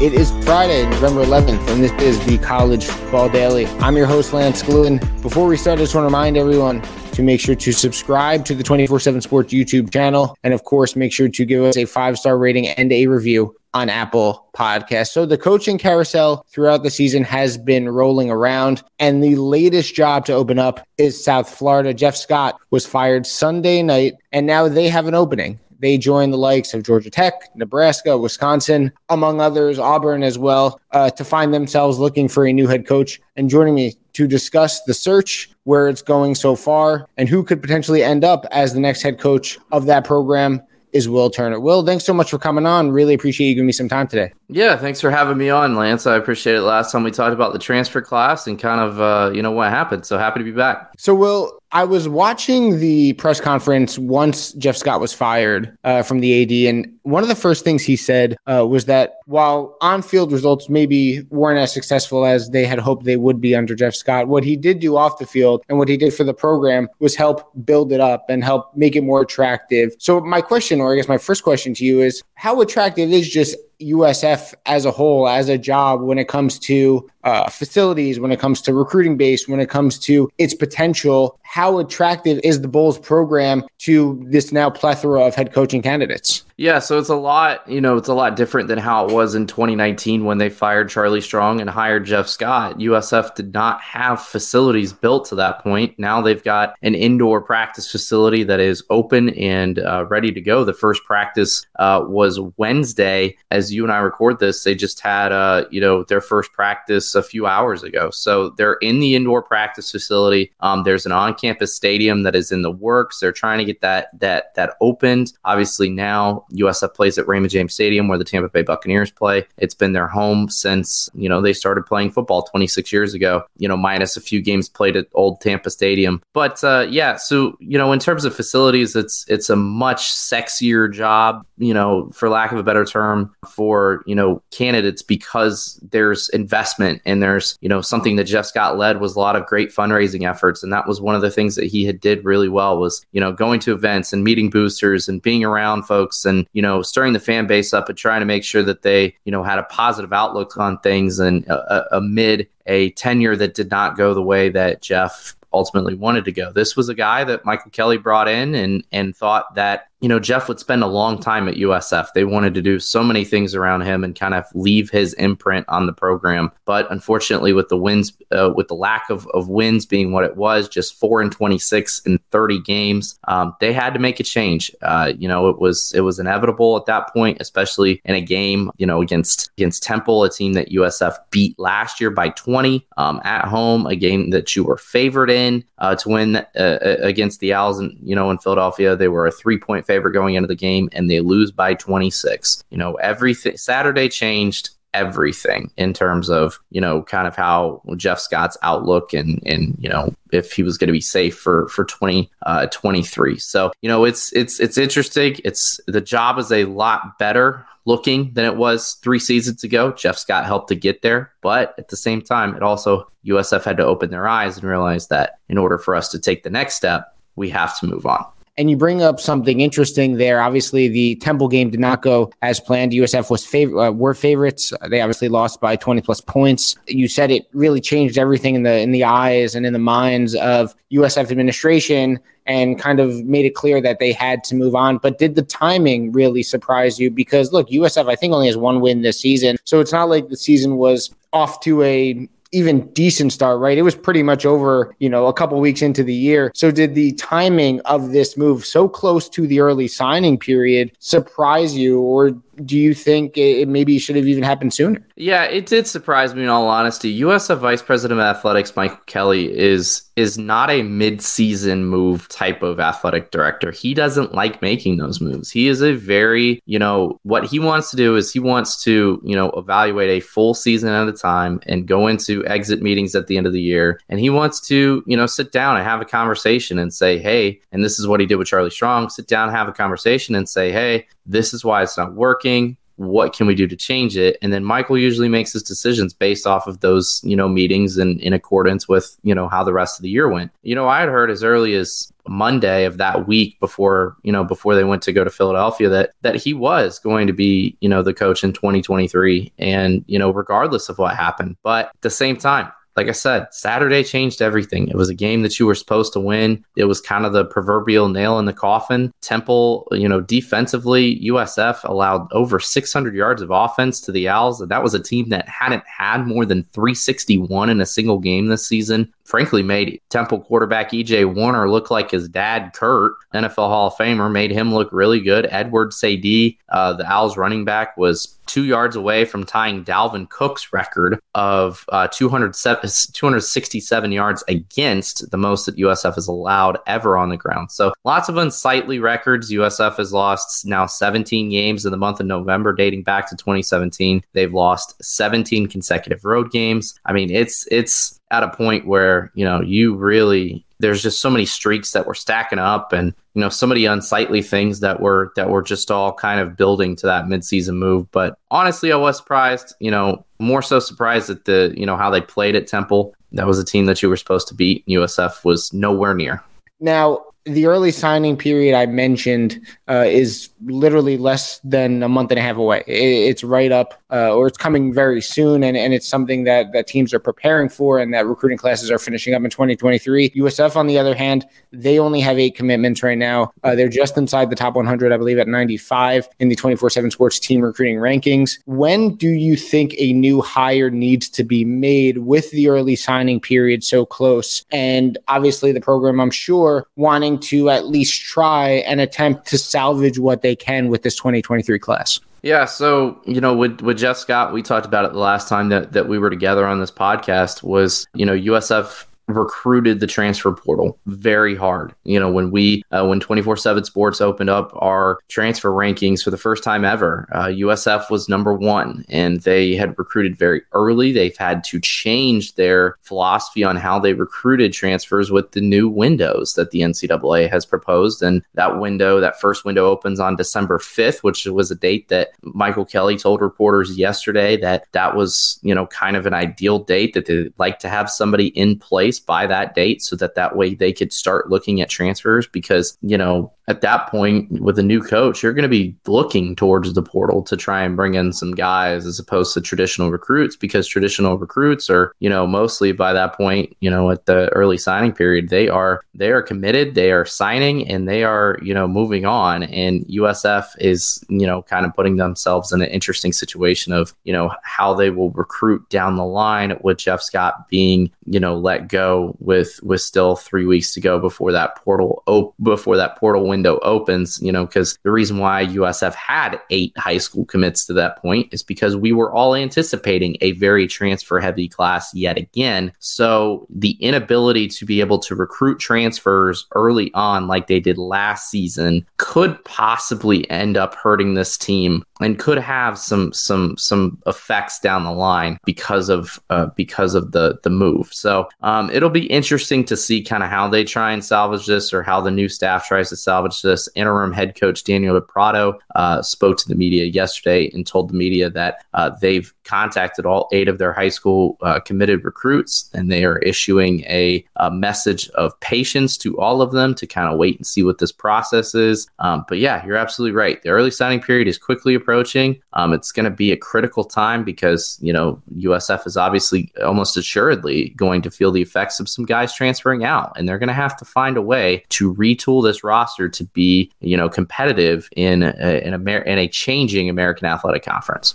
It is Friday, November 11th, and this is the College Football Daily. I'm your host, Lance Glinn. Before we start, I just want to remind everyone to make sure to subscribe to the 24 7 Sports YouTube channel. And of course, make sure to give us a five star rating and a review on Apple Podcasts. So the coaching carousel throughout the season has been rolling around, and the latest job to open up is South Florida. Jeff Scott was fired Sunday night, and now they have an opening. They join the likes of Georgia Tech, Nebraska, Wisconsin, among others, Auburn as well, uh, to find themselves looking for a new head coach. And joining me to discuss the search, where it's going so far, and who could potentially end up as the next head coach of that program is Will Turner. Will, thanks so much for coming on. Really appreciate you giving me some time today. Yeah, thanks for having me on, Lance. I appreciate it. Last time we talked about the transfer class and kind of, uh, you know, what happened. So happy to be back. So, Will, I was watching the press conference once Jeff Scott was fired uh, from the AD, and one of the first things he said uh, was that while on-field results maybe weren't as successful as they had hoped they would be under Jeff Scott, what he did do off the field and what he did for the program was help build it up and help make it more attractive. So, my question, or I guess my first question to you, is how attractive is just USF as a whole, as a job, when it comes to uh, facilities, when it comes to recruiting base, when it comes to its potential. How attractive is the Bulls program to this now plethora of head coaching candidates? Yeah, so it's a lot, you know, it's a lot different than how it was in 2019 when they fired Charlie Strong and hired Jeff Scott. USF did not have facilities built to that point. Now they've got an indoor practice facility that is open and uh, ready to go. The first practice uh, was Wednesday. As you and I record this, they just had, uh, you know, their first practice a few hours ago. So they're in the indoor practice facility. Um, there's an on-campus stadium that is in the works. They're trying to get that that that opened. Obviously now USF plays at Raymond James Stadium where the Tampa Bay Buccaneers play. It's been their home since, you know, they started playing football 26 years ago, you know, minus a few games played at old Tampa Stadium. But uh, yeah, so, you know, in terms of facilities, it's it's a much sexier job, you know, for lack of a better term, for, you know, candidates because there's investment and there's, you know, something that Jeff Scott led was a lot of great fundraising efforts. And that was one of the things that he had did really well was, you know, going to events and meeting boosters and being around folks and you know, stirring the fan base up and trying to make sure that they, you know, had a positive outlook on things and uh, uh amid a tenure that did not go the way that Jeff ultimately wanted to go. This was a guy that Michael Kelly brought in and and thought that you know, Jeff would spend a long time at USF. They wanted to do so many things around him and kind of leave his imprint on the program. But unfortunately, with the wins, uh, with the lack of, of wins being what it was, just four and 26 in 30 games, um, they had to make a change. Uh, you know, it was it was inevitable at that point, especially in a game, you know, against against Temple, a team that USF beat last year by 20 um, at home, a game that you were favored in uh, to win uh, against the Owls, and you know, in Philadelphia, they were a three point favorite going into the game and they lose by 26. You know, everything Saturday changed everything in terms of you know kind of how Jeff Scott's outlook and and you know if he was going to be safe for for 2023 uh, so you know it's it's it's interesting. It's the job is a lot better looking than it was 3 seasons ago. Jeff Scott helped to get there but at the same time it also USF had to open their eyes and realize that in order for us to take the next step we have to move on and you bring up something interesting there. Obviously, the Temple game did not go as planned. USF was fav- uh, were favorites. They obviously lost by 20 plus points. You said it really changed everything in the in the eyes and in the minds of USF administration and kind of made it clear that they had to move on. But did the timing really surprise you? Because look, USF I think only has one win this season, so it's not like the season was off to a even decent start, right? It was pretty much over, you know, a couple weeks into the year. So did the timing of this move so close to the early signing period surprise you or do you think it maybe should have even happened sooner? Yeah, it did surprise me in all honesty. USF Vice President of Athletics Michael Kelly is is not a mid-season move type of athletic director. He doesn't like making those moves. He is a very, you know, what he wants to do is he wants to, you know, evaluate a full season at a time and go into exit meetings at the end of the year. And he wants to, you know, sit down and have a conversation and say, "Hey," and this is what he did with Charlie Strong, sit down, have a conversation and say, "Hey, this is why it's not working. What can we do to change it? And then michael usually makes his decisions based off of those you know meetings and in accordance with you know how the rest of the year went. You know i had heard as early as monday of that week before you know before they went to go to philadelphia that that he was going to be you know the coach in 2023 and you know regardless of what happened. But at the same time like I said, Saturday changed everything. It was a game that you were supposed to win. It was kind of the proverbial nail in the coffin. Temple, you know, defensively, USF allowed over 600 yards of offense to the Owls, that was a team that hadn't had more than 361 in a single game this season frankly made Temple quarterback EJ Warner look like his dad, Kurt, NFL Hall of Famer, made him look really good. Edward Saydee, uh, the Owls running back, was two yards away from tying Dalvin Cook's record of uh, 267 yards against the most that USF has allowed ever on the ground. So lots of unsightly records. USF has lost now 17 games in the month of November, dating back to 2017. They've lost 17 consecutive road games. I mean, it's it's at a point where you know you really there's just so many streaks that were stacking up and you know so many unsightly things that were that were just all kind of building to that midseason move. But honestly i was surprised you know more so surprised at the you know how they played at temple. That was a team that you were supposed to beat. Usf was nowhere near. Now the early signing period I mentioned uh, is literally less than a month and a half away. it's right up, uh, or it's coming very soon, and, and it's something that, that teams are preparing for and that recruiting classes are finishing up in 2023. USF, on the other hand, they only have eight commitments right now. Uh, they're just inside the top 100, I believe, at 95 in the 24 7 sports team recruiting rankings. When do you think a new hire needs to be made with the early signing period so close? And obviously, the program, I'm sure, wanting to at least try and attempt to salvage what they can with this 2023 class. Yeah, so you know, with with Jeff Scott, we talked about it the last time that that we were together on this podcast. Was you know USF recruited the transfer portal very hard. You know, when we uh, when 24/7 Sports opened up our transfer rankings for the first time ever, uh, USF was number 1 and they had recruited very early. They've had to change their philosophy on how they recruited transfers with the new windows that the NCAA has proposed and that window, that first window opens on December 5th, which was a date that Michael Kelly told reporters yesterday that that was, you know, kind of an ideal date that they'd like to have somebody in place by that date so that that way they could start looking at transfers because, you know, at that point with a new coach, you're going to be looking towards the portal to try and bring in some guys as opposed to traditional recruits because traditional recruits are, you know, mostly by that point, you know, at the early signing period, they are they are committed, they are signing and they are, you know, moving on. And USF is, you know, kind of putting themselves in an interesting situation of, you know, how they will recruit down the line with Jeff Scott being, you know, let go with with still 3 weeks to go before that portal op- before that portal window window opens, you know, because the reason why USF had eight high school commits to that point is because we were all anticipating a very transfer heavy class yet again. So the inability to be able to recruit transfers early on, like they did last season, could possibly end up hurting this team and could have some some some effects down the line because of uh, because of the the move. So um, it'll be interesting to see kind of how they try and salvage this, or how the new staff tries to salvage this. Interim head coach Daniel Prado uh, spoke to the media yesterday and told the media that uh, they've contacted all eight of their high school uh, committed recruits, and they are issuing a, a, message of patience to all of them to kind of wait and see what this process is. Um, but yeah, you're absolutely right. The early signing period is quickly approaching. Um, it's going to be a critical time because, you know, USF is obviously almost assuredly going to feel the effects of some guys transferring out. And they're going to have to find a way to retool this roster to be, you know, competitive in a, in, Amer- in a changing American Athletic Conference.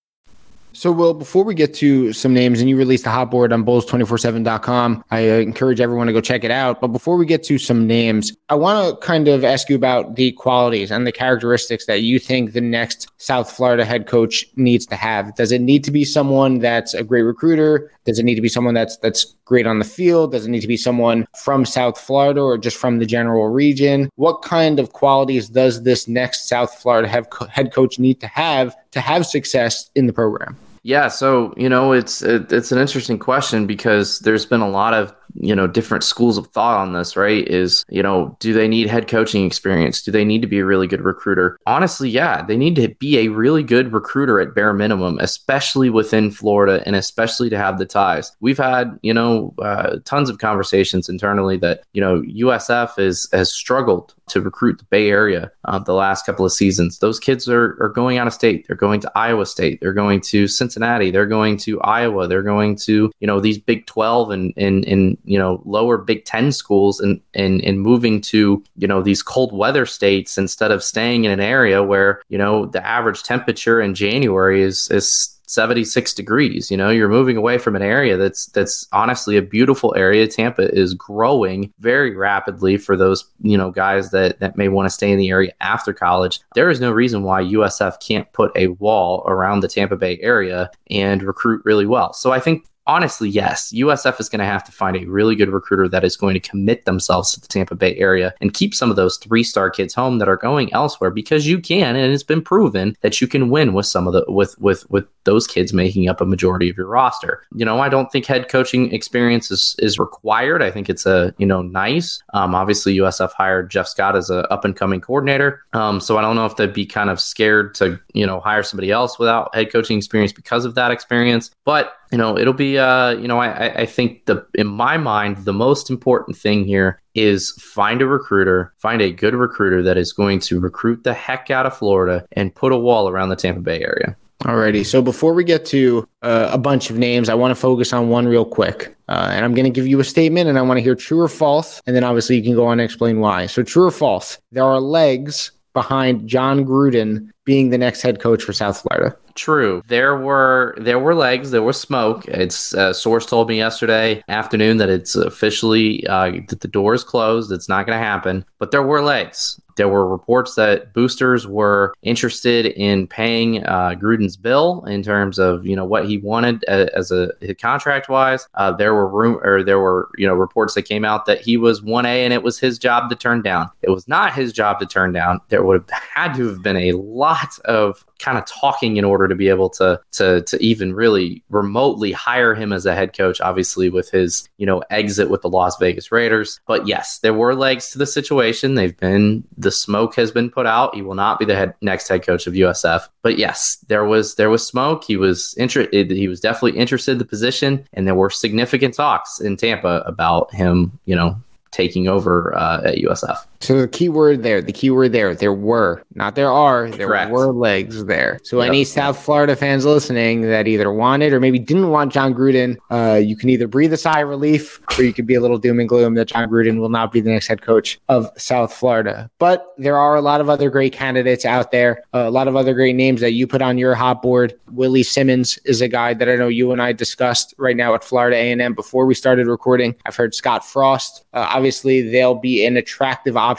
So, Will, before we get to some names, and you released a hot board on Bulls247.com, I encourage everyone to go check it out. But before we get to some names, I want to kind of ask you about the qualities and the characteristics that you think the next South Florida head coach needs to have. Does it need to be someone that's a great recruiter? Does it need to be someone that's that's great on the field? Does it need to be someone from South Florida or just from the general region? What kind of qualities does this next South Florida head coach need to have to have success in the program? Yeah, so you know it's it, it's an interesting question because there's been a lot of you know different schools of thought on this right? Is you know do they need head coaching experience? Do they need to be a really good recruiter? Honestly yeah they need to be a really good recruiter at bare minimum especially within florida and especially to have the ties. We've had you know uh, tons of conversations internally that you know usf is has struggled to recruit the bay area uh, the last couple of seasons. Those kids are, are going out of state. They're going to iowa state. They're going to cincinnati. They're going to iowa. They're going to you know these big 12 and and, and you know lower Big Ten schools and and and moving to you know these cold weather states instead of staying in an area where you know the average temperature in January is is 76 degrees you know you're moving away from an area that's that's honestly a beautiful area. Tampa is growing very rapidly for those you know guys that that may want to stay in the area after college. There is no reason why usf can't put a wall around the tampa bay area and recruit really well. So i think honestly, yes, USF is going to have to find a really good recruiter that is going to commit themselves to the Tampa Bay area and keep some of those three star kids home that are going elsewhere because you can, and it's been proven that you can win with some of the with with with those kids making up a majority of your roster. You know, I don't think head coaching experience is is required. I think it's a you know nice. Um, obviously, USF hired Jeff Scott as a up and coming coordinator, um, so I don't know if they'd be kind of scared to you know hire somebody else without head coaching experience because of that experience, but you know, it'll be, uh, you know, I, I think the, in my mind, the most important thing here is find a recruiter, find a good recruiter that is going to recruit the heck out of Florida and put a wall around the Tampa Bay area. Alrighty. So before we get to uh, a bunch of names, I want to focus on one real quick. Uh, and I'm going to give you a statement and I want to hear true or false. And then obviously you can go on and explain why. So true or false, there are legs behind Jon Gruden being the next head coach for South Florida. True. There were there were legs. There was smoke. It's uh, source told me yesterday afternoon that it's officially uh, that the door is closed. It's not going to happen. But there were legs. There were reports that boosters were interested in paying uh, Gruden's bill in terms of you know what he wanted as a contract wise. Uh, there were room or there were you know reports that came out that he was one A and it was his job to turn down. It was not his job to turn down. There would have had to have been a lot of kind of talking in order to be able to to to even really remotely hire him as a head coach. Obviously, with his you know exit with the Las Vegas Raiders. But yes, there were legs to the situation. They've been the smoke has been put out. He will not be the head, next head coach of USF. But yes, there was there was smoke. He was interested. He was definitely interested in the position, and there were significant talks in Tampa about him. You know, taking over uh, at USF. So the key word there, the key word there, there were, not there are, there Correct. were legs there. So yep. any South Florida fans listening that either wanted or maybe didn't want Jon Gruden, uh, you can either breathe a sigh of relief or you could be a little doom and gloom that Jon Gruden will not be the next head coach of South Florida. But there are a lot of other great candidates out there, uh, a lot of other great names that you put on your hot board. Willie Simmons is a guy that I know you and I discussed right now at Florida A&M before we started recording. I've heard Scott Frost. Uh, obviously they'll be an attractive option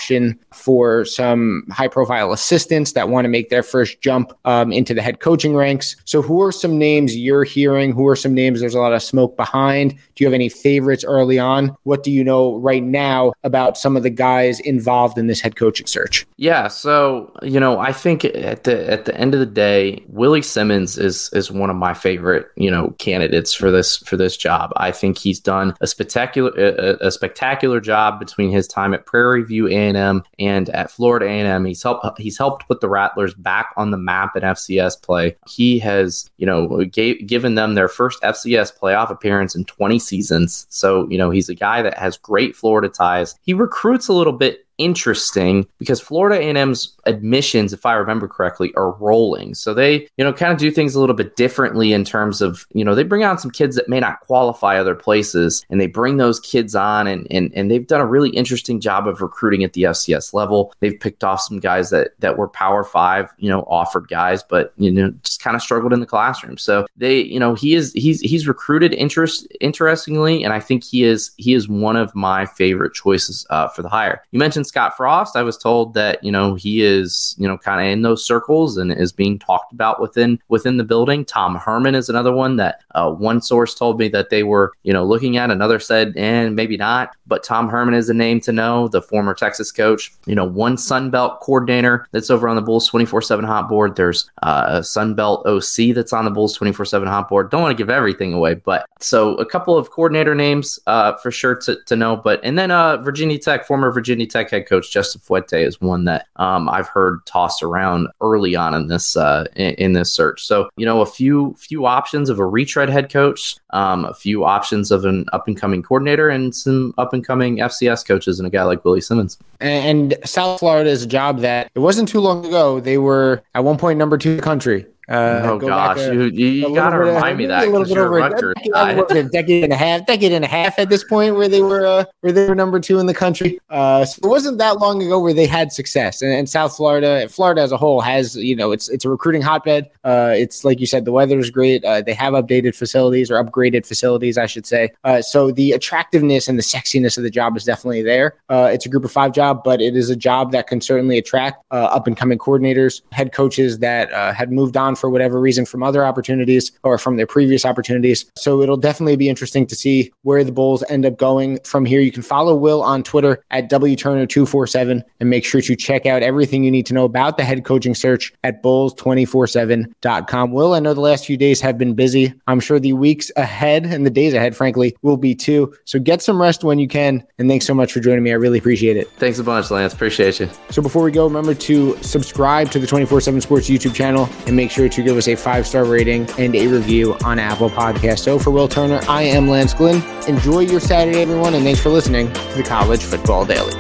for some high profile assistants that want to make their first jump um, into the head coaching ranks. So, who are some names you're hearing? Who are some names there's a lot of smoke behind? Do you have any favorites early on? What do you know right now about some of the guys involved in this head coaching search? Yeah, so you know, I think at the at the end of the day, Willie Simmons is is one of my favorite you know candidates for this for this job. I think he's done a spectacular a, a spectacular job between his time at Prairie View A&M and at Florida A&M. He's helped he's helped put the Rattlers back on the map in FCS play. He has you know gave, given them their first FCS playoff appearance in 20 seasons. So you know he's a guy that has great Florida ties. He recruits a little bit interesting because Florida A&M's admissions, if I remember correctly, are rolling. So they, you know, kind of do things a little bit differently in terms of, you know, they bring on some kids that may not qualify other places and they bring those kids on and and, and they've done a really interesting job of recruiting at the FCS level. They've picked off some guys that that were power five, you know, offered guys, but you know, just kind of struggled in the classroom. So they, you know, he is he's he's recruited interest interestingly, and I think he is he is one of my favorite choices uh, for the hire. You mentioned Scott Frost, I was told that you know he is you know kind of in those circles and is being talked about within within the building. Tom Herman is another one that uh, one source told me that they were you know looking at. Another said, and eh, maybe not. But Tom Herman is a name to know. The former Texas coach. You know, one Sun Belt coordinator that's over on the Bulls twenty four seven hot board. There's uh, a Sun Belt OC that's on the Bulls twenty four seven hot board. Don't want to give everything away, but so a couple of coordinator names uh, for sure to, to know. But and then uh, Virginia Tech, former Virginia Tech head head coach Justin Fuente is one that um, I've heard tossed around early on in this uh, in, in, this search. So you know, a few few options of a retread head coach, um, a few options of an up and coming coordinator, and some up and coming FCS coaches, and a guy like Willie Simmons. And South Florida is a job that it wasn't too long ago they were at one point number two country. Uh, oh gosh, a, you, you gotta remind me that because you're a Rutgers guy. A decade and a half, decade and a half at this point, where they were uh, where they were number two in the country. Uh, so it wasn't that long ago where they had success. And, and, South Florida, Florida as a whole, has you know it's it's a recruiting hotbed. Uh, it's like you said, the weather is great. Uh, they have updated facilities or upgraded facilities, I should say. Uh, so the attractiveness and the sexiness of the job is definitely there. Uh, it's a group of five job, but it is a job that can certainly attract uh, up and coming coordinators, head coaches that uh, had moved on for whatever reason from other opportunities or from their previous opportunities. So it'll definitely be interesting to see where the Bulls end up going from here. You can follow Will on Twitter at WTurner247 and make sure to check out everything you need to know about the head coaching search at Bulls247.com. Will, I know the last few days have been busy. I'm sure the weeks ahead and the days ahead, frankly, will be too. So get some rest when you can. And thanks so much for joining me. I really appreciate it. Thanks a bunch, Lance. Appreciate you. So before we go, remember to subscribe to the 24 7 Sports YouTube channel and make sure to give us us a five star rating and a review on Apple Podcast. So for Will Turner, I am Lance Glinn. Enjoy your Saturday, everyone, and thanks for listening to the College Football Daily.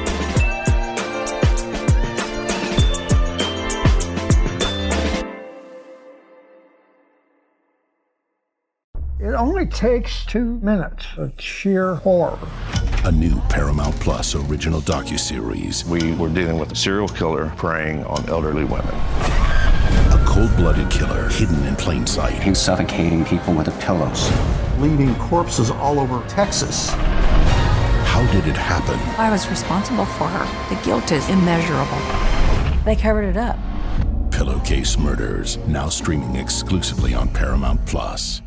It only takes two minutes of sheer horror. A new Paramount Plus original docuseries. We were dealing with a serial killer preying on elderly women cold-blooded killer hidden in plain sight. He's suffocating people with pillows. Leaving corpses all over Texas. How did it happen? I was responsible for her. The guilt is immeasurable. They covered it up. Pillowcase Murders, now streaming exclusively on Paramount Plus.